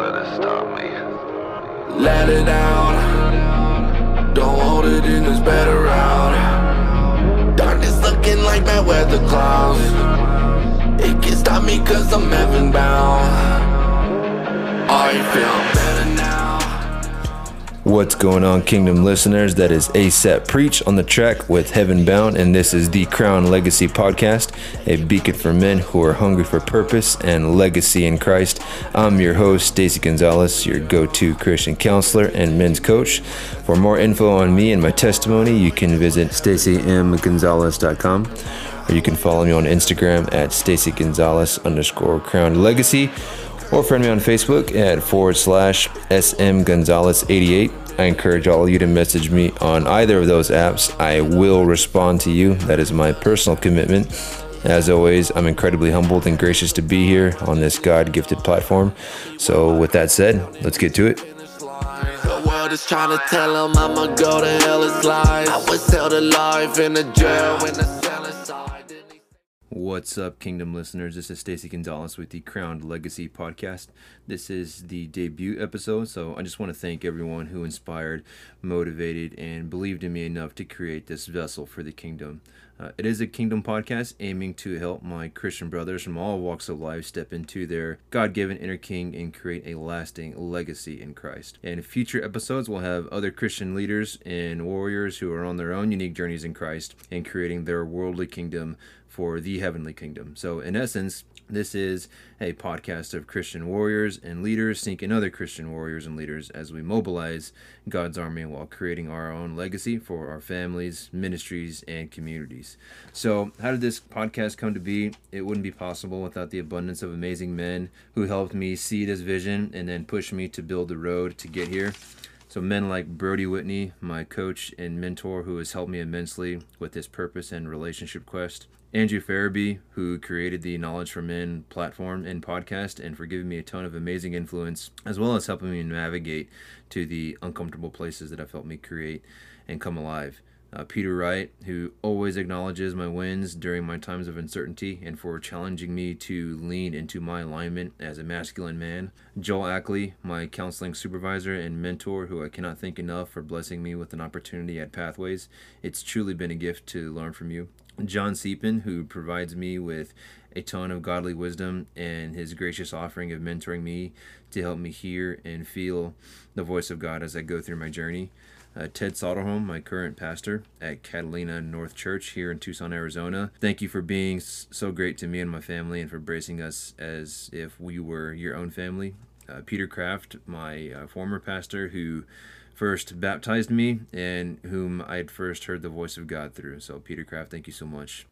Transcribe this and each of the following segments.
let it stop me. Let it out. Don't hold it in this better round. Darkness looking like bad weather clouds. It can stop me cause I'm heaven bound. I feel now. What's going on, Kingdom listeners? That is ASAP Preach on the track with Heaven Bound, and this is the Crowned Legacy Podcast, a beacon for men who are hungry for purpose and legacy in Christ. I'm your host, Stacey Gonzales, your go to Christian counselor and men's coach. For more info on me and my testimony, you can visit stacymgonzalez.com or you can follow me on Instagram at Stacey Gonzales underscore Crown Legacy or friend me on Facebook at forward slash SM Gonzales 88. I encourage all of you to message me on either of those apps. I will respond to you. That is my personal commitment. As always, I'm incredibly humbled and gracious to be here on this God gifted platform. So, with that said, let's get to it. Is trying to tell him I'ma go to hell, it's lies. I was held alive in a jail What's up, Kingdom listeners? This is Stacey Gonzales with the Crowned Legacy podcast. This is the debut episode, so I just want to thank everyone who inspired, motivated, and believed in me enough to create this vessel for the kingdom. Uh, it is a kingdom podcast aiming to help my Christian brothers from all walks of life step into their God given inner king and create a lasting legacy in Christ. And future episodes will have other Christian leaders and warriors who are on their own unique journeys in Christ and creating their worldly kingdom for the heavenly kingdom. So, in essence, this is a podcast of Christian warriors and leaders seeking other Christian warriors and leaders as we mobilize God's army while creating our own legacy for our families, ministries, and communities. So, how did this podcast come to be? It wouldn't be possible without the abundance of amazing men who helped me see this vision and then push me to build the road to get here. So, men like Brodie Whitney, my coach and mentor, who has helped me immensely with this purpose and relationship quest. Andrew Ferebee, who created the Knowledge for Men platform and podcast, and for giving me a ton of amazing influence, as well as helping me navigate to the uncomfortable places that have helped me create and come alive. Uh, Peter Wright, who always acknowledges my wins during my times of uncertainty and for challenging me to lean into my alignment as a masculine man. Joel Ackley, my counseling supervisor and mentor, who I cannot thank enough for blessing me with an opportunity at Pathways. It's truly been a gift to learn from you. John Seepin, who provides me with a ton of godly wisdom and his gracious offering of mentoring me to help me hear and feel the voice of God as I go through my journey. Uh, Ted Soderholm, my current pastor at Catalina North Church here in Tucson, Arizona. Thank you for being so great to me and my family and for bracing us as if we were your own family. Uh, Peter Kraft, my uh, former pastor, who first baptized me and whom I had first heard the voice of God through. So, Peter Kraft, thank you so much.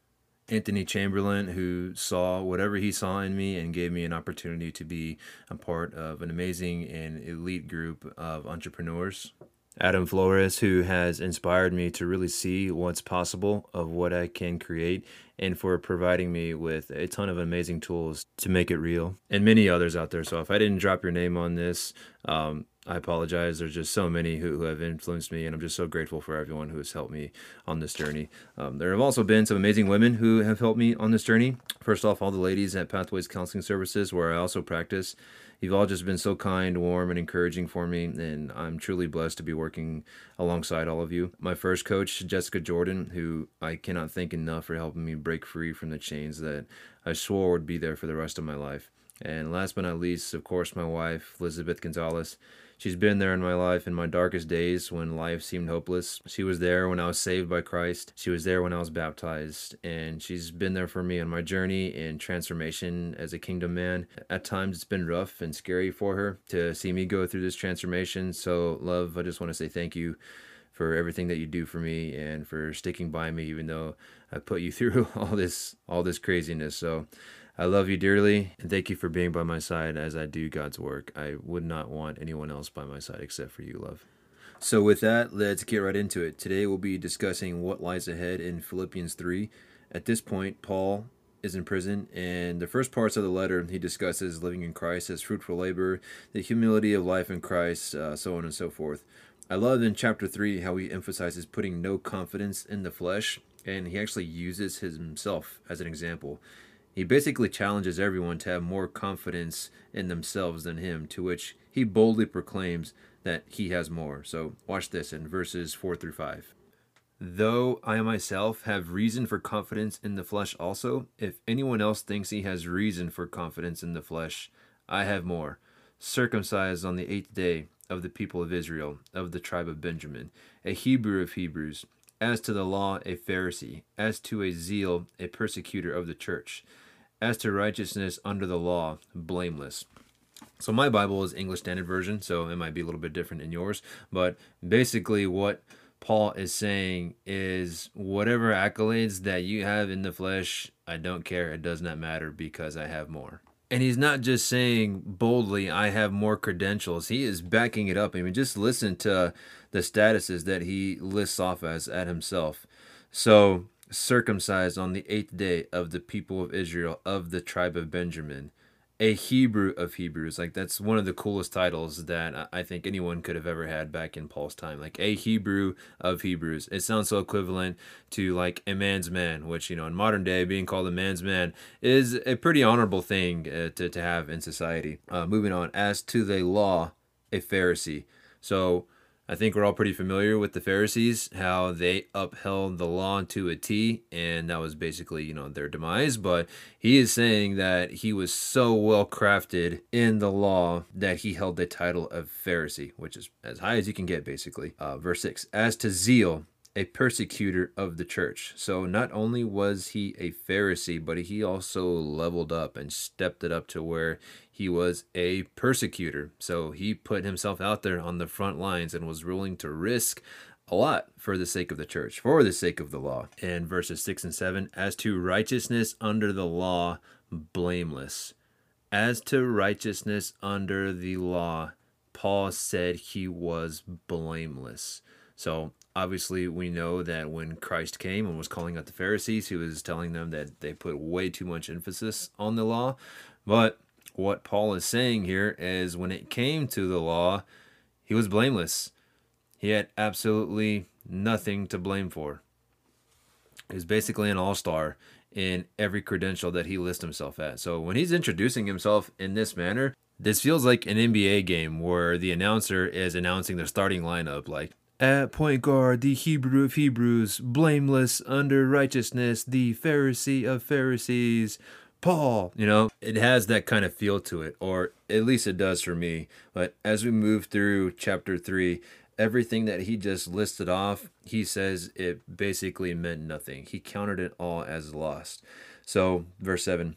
Anthony Chamberlain, who saw whatever he saw in me and gave me an opportunity to be a part of an amazing and elite group of entrepreneurs. Adam Flores, who has inspired me to really see what's possible of what I can create, and for providing me with a ton of amazing tools to make it real, and many others out there. So if I didn't drop your name on this, um, I apologize. There's just so many who, who have influenced me, and I'm just so grateful for everyone who has helped me on this journey. Um, there have also been some amazing women who have helped me on this journey. First off, all the ladies at Pathways Counseling Services, where I also practice. You've all just been so kind, warm, and encouraging for me, and I'm truly blessed to be working alongside all of you. My first coach, Jessica Jordan, who I cannot thank enough for helping me break free from the chains that I swore would be there for the rest of my life. And last but not least, of course, my wife, Elizabeth Gonzales. She's been there in my life in my darkest days when life seemed hopeless. She was there when I was saved by Christ. She was there when I was baptized. And she's been there for me on my journey in transformation as a kingdom man. At times, it's been rough and scary for her to see me go through this transformation. So, love, I just want to say thank you for everything that you do for me and for sticking by me even though I put you through all this all this craziness. So I love you dearly and thank you for being by my side as I do God's work. I would not want anyone else by my side except for you, love. So with that, let's get right into it. Today we'll be discussing what lies ahead in Philippians 3. At this point, Paul is in prison, and the first parts of the letter he discusses living in Christ as fruitful labor, the humility of life in Christ, uh, so on and so forth. I love in chapter 3 how he emphasizes putting no confidence in the flesh, and he actually uses himself as an example. He basically challenges everyone to have more confidence in themselves than him, to which he boldly proclaims that he has more. So, watch this in verses 4 through 5. Though I myself have reason for confidence in the flesh also, if anyone else thinks he has reason for confidence in the flesh, I have more. Circumcised on the eighth day of the people of Israel, of the tribe of Benjamin, a Hebrew of Hebrews, as to the law, a Pharisee, as to a zeal, a persecutor of the church, as to righteousness under the law, blameless. So my Bible is English Standard Version, so it might be a little bit different in yours, but basically what Paul is saying is whatever accolades that you have in the flesh, I don't care. It does not matter because I have more. And he's not just saying boldly, I have more credentials. He is backing it up. I mean, just listen to the statuses that he lists off as at himself. So, circumcised on the eighth day of the people of Israel, of the tribe of Benjamin, a Hebrew of Hebrews. Like that's one of the coolest titles that I think anyone could have ever had back in Paul's time. Like a Hebrew of Hebrews. It sounds so equivalent to like a man's man, which you know in modern day being called a man's man is a pretty honorable thing uh, to to have in society. Uh, moving on, as to the law, a Pharisee. So I think we're all pretty familiar with the Pharisees, how they upheld the law to a T, and that was basically, you know, their demise. But he is saying that he was so well crafted in the law that he held the title of Pharisee, which is as high as you can get, basically. Uh, verse 6 As to zeal, a persecutor of the church. So not only was he a Pharisee, but he also leveled up and stepped it up to where he was a persecutor. So he put himself out there on the front lines and was willing to risk a lot for the sake of the church, for the sake of the law. And verses 6 and 7 As to righteousness under the law, blameless. As to righteousness under the law, Paul said he was blameless. So obviously we know that when Christ came and was calling out the Pharisees, he was telling them that they put way too much emphasis on the law. But what Paul is saying here is when it came to the law, he was blameless. He had absolutely nothing to blame for. He was basically an all star in every credential that he lists himself at. So when he's introducing himself in this manner, this feels like an NBA game where the announcer is announcing the starting lineup. Like, at point guard, the Hebrew of Hebrews, blameless under righteousness, the Pharisee of Pharisees, Paul. You know, it has that kind of feel to it, or at least it does for me. But as we move through chapter 3, everything that he just listed off, he says it basically meant nothing. He counted it all as lost. So, verse 7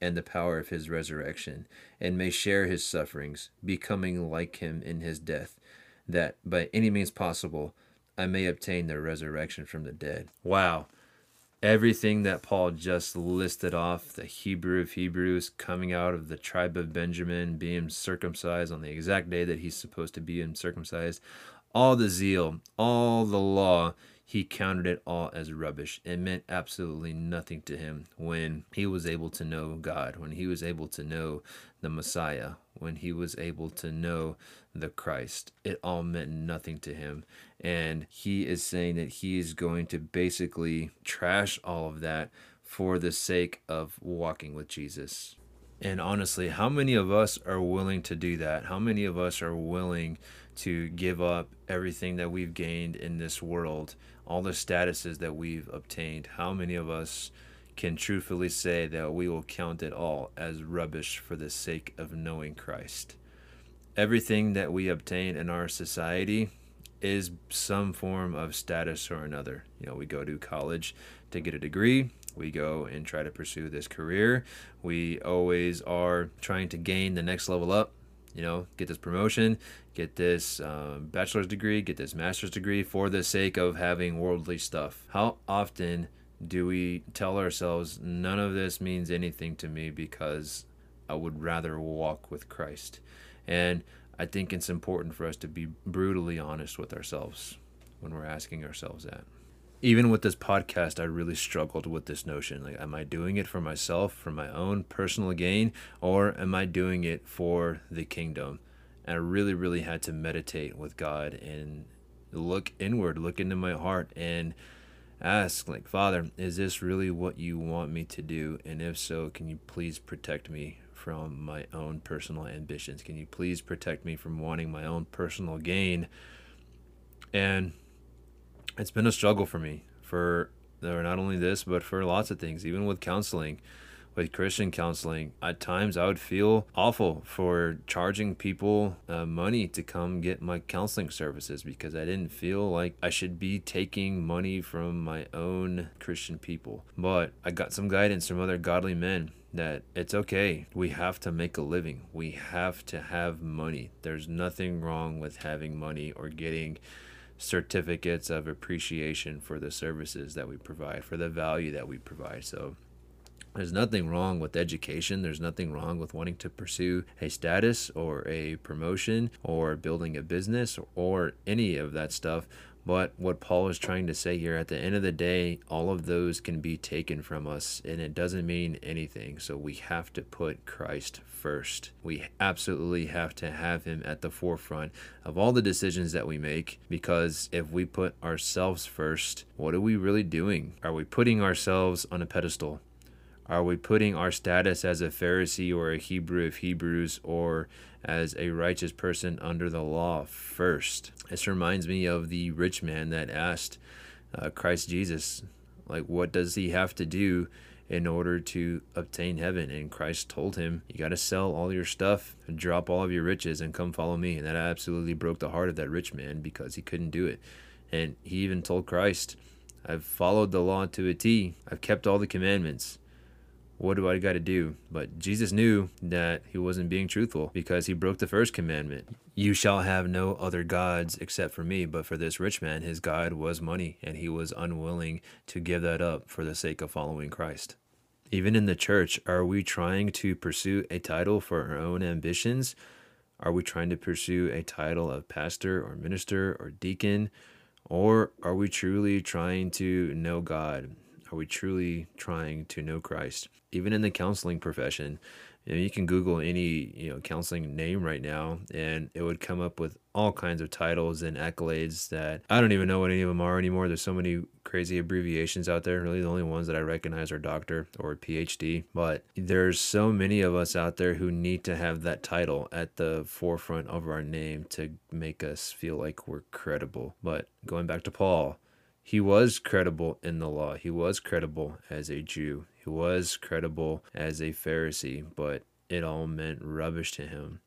and the power of his resurrection, and may share his sufferings, becoming like him in his death, that by any means possible I may obtain the resurrection from the dead. Wow. Everything that Paul just listed off the Hebrew of Hebrews, coming out of the tribe of Benjamin, being circumcised on the exact day that he's supposed to be circumcised, all the zeal, all the law, he counted it all as rubbish. It meant absolutely nothing to him when he was able to know God, when he was able to know the Messiah, when he was able to know the Christ. It all meant nothing to him. And he is saying that he is going to basically trash all of that for the sake of walking with Jesus. And honestly, how many of us are willing to do that? How many of us are willing to give up everything that we've gained in this world all the statuses that we've obtained, how many of us can truthfully say that we will count it all as rubbish for the sake of knowing Christ? Everything that we obtain in our society is some form of status or another. You know, we go to college to get a degree, we go and try to pursue this career. We always are trying to gain the next level up You know, get this promotion, get this um, bachelor's degree, get this master's degree for the sake of having worldly stuff. How often do we tell ourselves, none of this means anything to me because I would rather walk with Christ? And I think it's important for us to be brutally honest with ourselves when we're asking ourselves that. Even with this podcast, I really struggled with this notion. Like, am I doing it for myself, for my own personal gain, or am I doing it for the kingdom? And I really, really had to meditate with God and look inward, look into my heart, and ask, like, Father, is this really what you want me to do? And if so, can you please protect me from my own personal ambitions? Can you please protect me from wanting my own personal gain? And it's been a struggle for me for not only this, but for lots of things, even with counseling with Christian counseling, at times I would feel awful for charging people uh, money to come get my counseling services because I didn't feel like I should be taking money from my own Christian people. But I got some guidance from other godly men that it's okay. We have to make a living. We have to have money. There's nothing wrong with having money or getting certificates of appreciation for the services that we provide, for the value that we provide. So there's nothing wrong with education. There's nothing wrong with wanting to pursue a status or a promotion or building a business or any of that stuff. But what Paul is trying to say here at the end of the day, all of those can be taken from us and it doesn't mean anything. So we have to put Christ first. We absolutely have to have him at the forefront of all the decisions that we make because if we put ourselves first, what are we really doing? Are we putting ourselves on a pedestal? Are we putting our status as a Pharisee or a Hebrew of Hebrews or as a righteous person under the law first? This reminds me of the rich man that asked uh, Christ Jesus, like, what does he have to do in order to obtain heaven? And Christ told him, You got to sell all your stuff, and drop all of your riches, and come follow me. And that absolutely broke the heart of that rich man because he couldn't do it. And he even told Christ, I've followed the law to a T, I've kept all the commandments what do I got to do? But Jesus knew that he wasn't being truthful because he broke the first commandment. You shall have no other gods except for me. But for this rich man, his God was money, and he was unwilling to give that up for the sake of following Christ. Even in the church, are we trying to pursue a title for our own ambitions? Are we trying to pursue a title of pastor or minister or deacon? Or are we truly trying to know God are we truly trying to know Christ? Even in the counseling profession, you, know, you can Google any you know counseling name right now, and it would come up with all kinds of titles and accolades that I don't even know what any of them are anymore. There's so many crazy abbreviations out there. Really, the only ones that I recognize are doctor or PhD. But there's so many of us out there who need to have that title at the forefront of our name to make us feel like we're credible. But going back to Paul he was credible in the law. He was credible as a Jew. He was credible as a Pharisee, but it all meant rubbish to him.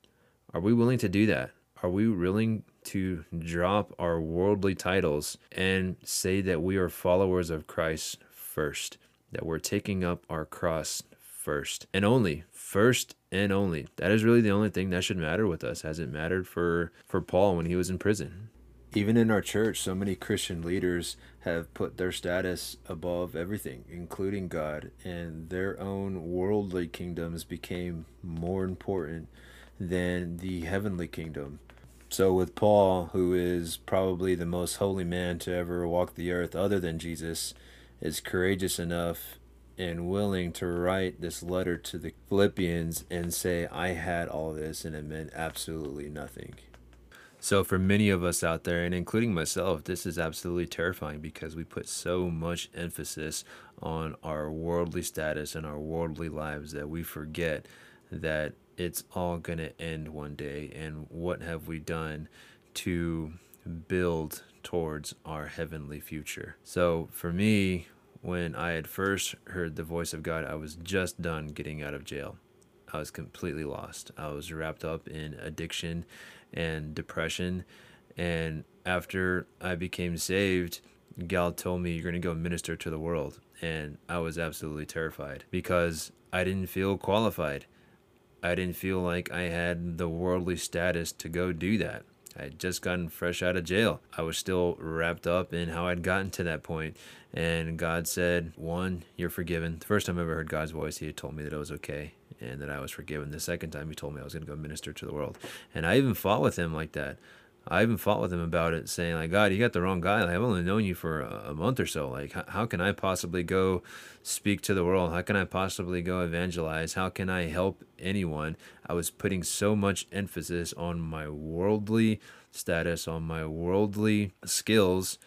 Are we willing to do that? Are we willing to drop our worldly titles and say that we are followers of Christ first? That we're taking up our cross first and only first and only that is really the only thing that should matter with us as it mattered for for paul when he was in prison even in our church, so many Christian leaders have put their status above everything, including God, and their own worldly kingdoms became more important than the heavenly kingdom. So, with Paul, who is probably the most holy man to ever walk the earth other than Jesus, is courageous enough and willing to write this letter to the Philippians and say, I had all this and it meant absolutely nothing. So, for many of us out there, and including myself, this is absolutely terrifying because we put so much emphasis on our worldly status and our worldly lives that we forget that it's all going to end one day. And what have we done to build towards our heavenly future? So, for me, when I had first heard the voice of God, I was just done getting out of jail. I was completely lost. I was wrapped up in addiction and depression. And after I became saved, Gal told me, You're going to go minister to the world. And I was absolutely terrified because I didn't feel qualified. I didn't feel like I had the worldly status to go do that. I had just gotten fresh out of jail. I was still wrapped up in how I'd gotten to that point. And God said, One, you're forgiven. The first time I ever heard God's voice, He had told me that it was okay and that I was forgiven. The second time, He told me I was going to go minister to the world. And I even fought with Him like that. I even fought with him about it, saying like, God, you got the wrong guy. Like, I've only known you for a, month or so. Like, how can I possibly go speak to the world? How can I possibly go evangelize? How can I help anyone? I was putting so much emphasis on my worldly status, on my worldly skills,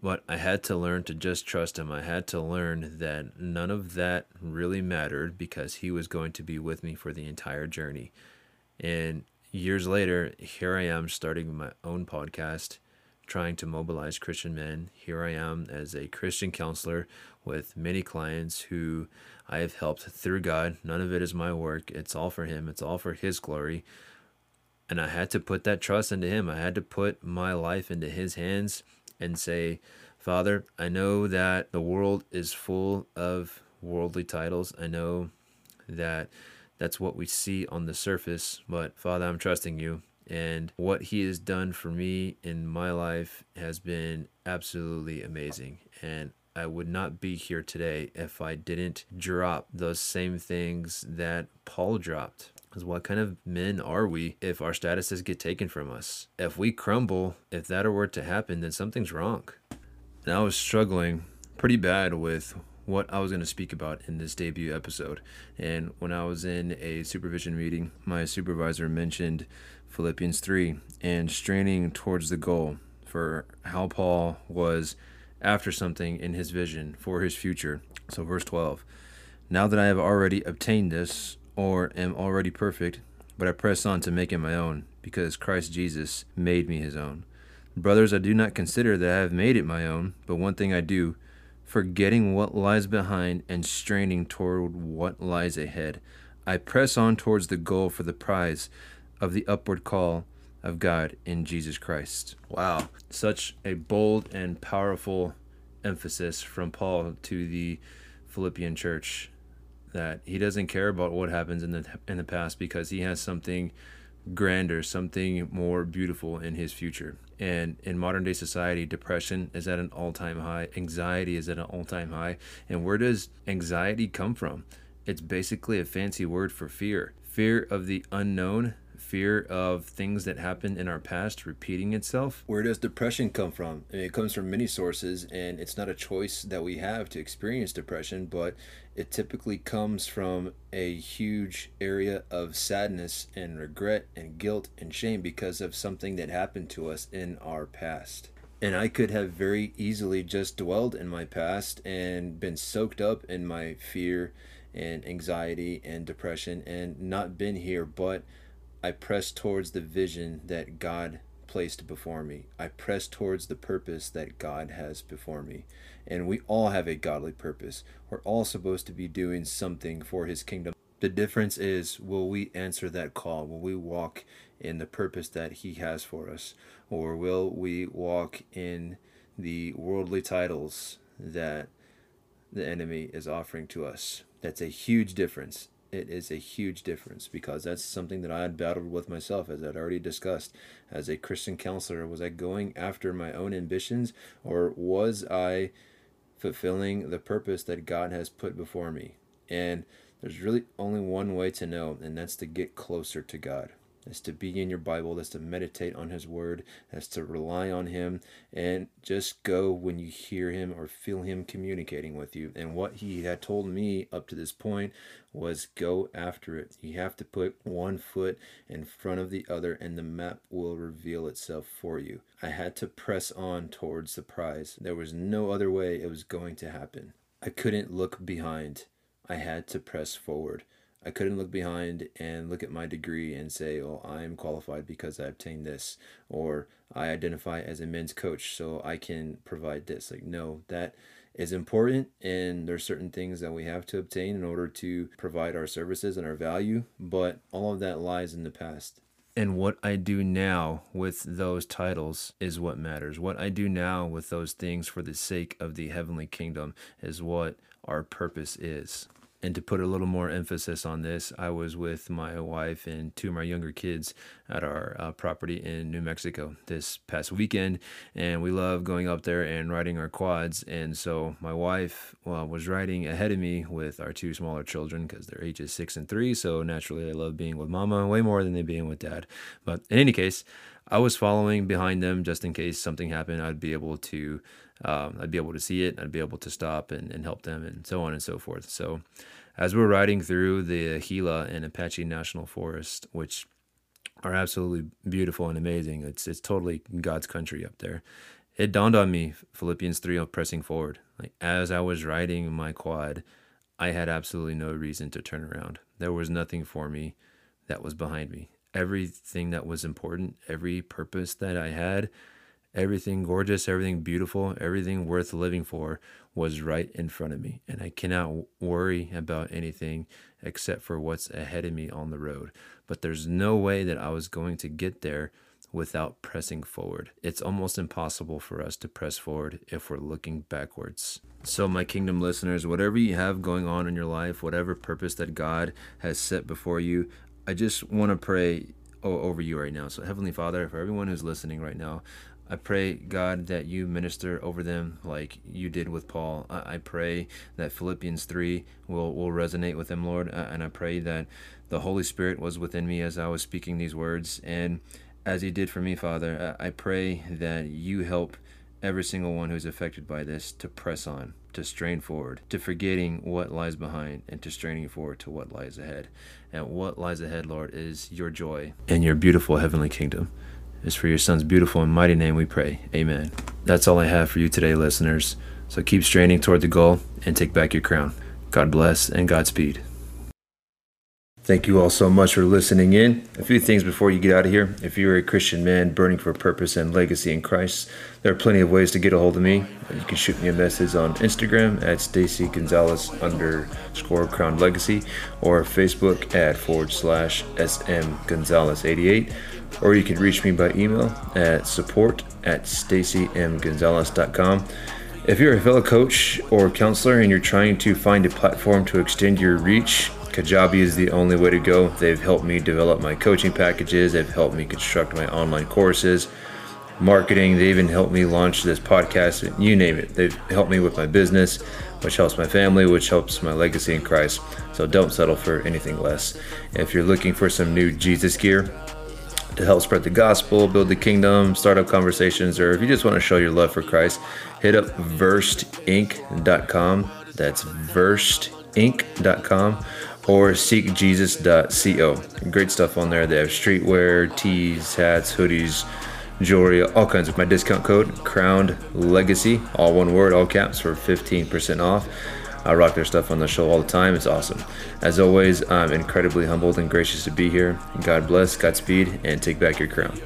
but I had to learn to just trust him. I had to learn that none of that really mattered because he was going to be with me for the entire journey. And years later, here I am starting my own podcast, trying to mobilize Christian men. Here I am as a Christian counselor with many clients who I have helped through God. None of it is my work, it's all for Him, it's all for His glory. And I had to put that trust into Him. I had to put my life into His hands and say, Father, I know that the world is full of worldly titles. I know that that's what we see on the surface. But Father, I'm trusting you. And what He has done for me in my life has been absolutely amazing. And I would not be here today if I didn't drop those same things that Paul dropped. What kind of men are we if our statuses get taken from us? If we crumble, if that were to happen, then something's wrong. And I was struggling pretty bad with what I was going to speak about in this debut episode. And when I was in a supervision meeting, my supervisor mentioned Philippians 3 and straining towards the goal for how Paul was after something in his vision for his future. So, verse 12 Now that I have already obtained this, or am already perfect, but I press on to make it my own, because Christ Jesus made me his own. Brothers, I do not consider that I have made it my own, but one thing I do forgetting what lies behind and straining toward what lies ahead. I press on towards the goal for the prize of the upward call of God in Jesus Christ. Wow. Such a bold and powerful emphasis from Paul to the Philippian church that he doesn't care about what happens in the in the past because he has something grander, something more beautiful in his future. And in modern day society, depression is at an all time high, anxiety is at an all time high. And where does anxiety come from? It's basically a fancy word for fear fear of the unknown, fear of things that happened in our past repeating itself. Where does depression come from? I mean, it comes from many sources, and it's not a choice that we have to experience depression, but it typically comes from a huge area of sadness and regret and guilt and shame because of something that happened to us in our past. And I could have very easily just dwelled in my past and been soaked up in my fear and anxiety and depression and not been here, but I press towards the vision that God placed before me. I press towards the purpose that God has before me. And we all have a godly purpose. We're all supposed to be doing something for His kingdom. The difference is will we answer that call? Will we walk in the purpose that He has for us? Or will we walk in the worldly titles that the enemy is offering to us? That's a huge difference it is a huge difference because that's something that I had battled with myself, as I'd already discussed. As a Christian counselor, was I going after my own ambitions or was I fulfilling the purpose that God has put before me? And there's really only one way to know, and that's to get closer to God. That's to be in your Bible, that's to meditate on His Word, that's to rely on Him, and just go when you hear Him or feel Him communicating with you. And what He had told me up to this point was go after it. You have to put one foot in front of the other, and the map will reveal itself for you. I had to press on towards the prize. There was no other way it was going to happen. I couldn't look behind, I had to press forward. I couldn't look behind and look at my degree and say, "Oh, I'm qualified because I obtained this," or "I identify as a men's coach, so I can provide this." Like, no, that is important, and there's certain things that we have to obtain in order to provide our services and our value, but all of that lies in the past. And what I do now with those titles is what matters. What I do now with those things for the sake of the heavenly kingdom is what our purpose is. And to put a little more emphasis on this, I was with my wife and two of my younger kids at our uh, property in New Mexico this past weekend, and we love going up there and riding our quads. And so my wife well, was riding ahead of me with our two smaller children because their ages six and three. So naturally, they love being with mama way more than they being with dad. But in any case, I was following behind them just in case something happened. I'd be able to, um, I'd be able to see it. I'd be able to stop and, and help them, and so on and so forth. So, as we're riding through the Gila and Apache National Forest, which are absolutely beautiful and amazing, it's it's totally God's country up there. It dawned on me, Philippians three, of pressing forward. Like as I was riding my quad, I had absolutely no reason to turn around. There was nothing for me that was behind me everything that was important, every purpose that I had, everything gorgeous, everything beautiful, everything worth living for was right in front of me. And I cannot worry about anything except for what's ahead of me on the road. But there's no way that I was going to get there without pressing forward. It's almost impossible for us to press forward if we're looking backwards. So, my kingdom listeners, whatever you have going on in your life, whatever purpose that God has set before you, I just want to pray over you right now. So, Heavenly Father, for everyone who's listening right now, I pray, God, that you minister over them like you did with Paul. I, pray that Philippians 3 will, will resonate with them, Lord. And I pray that the Holy Spirit was within me as I was speaking these words. And as He did for me, Father, I pray that you help every single one who's affected by this to press on, to strain forward, to forgetting what lies behind, and to straining forward to what lies ahead. And what lies ahead, Lord, is your joy and your beautiful heavenly kingdom. It's for your Son's beautiful and mighty name we pray. Amen. That's all I have for you today, listeners. So keep straining toward the goal and take back your crown. God bless and Godspeed. Thank you all so much for listening in. A few things before you get out of here. If you're a Christian man burning for purpose and legacy in Christ, there are plenty of ways to get a hold of me. You can shoot me a message on Instagram at Stacey Gonzales underscore Crown Legacy or Facebook at forward slash SM Gonzales 88. Or you can reach me by email at support at stacymgonzalez.com. If you're a fellow coach or counselor and you're trying to find a platform to extend your reach, Kajabi is the only way to go. They've helped me develop my coaching packages, they've helped me construct my online courses, marketing, they even helped me launch this podcast, you name it. They've helped me with my business, which helps my family, which helps my legacy in Christ. So don't settle for anything less. If you're looking for some new Jesus gear, to help spread the gospel, build the kingdom, start up conversations, or if you just want to show your love for Christ, hit up versedinc.com. That's versedinc.com or seekjesus.co. Great stuff on there. They have streetwear, tees, hats, hoodies, jewelry, all kinds of my discount code, Crowned Legacy, all one word, all caps for 15% off. I rock their stuff on the show all the time. It's awesome. As always, I'm incredibly humbled and gracious to be here. God bless, Godspeed, and take back your crown.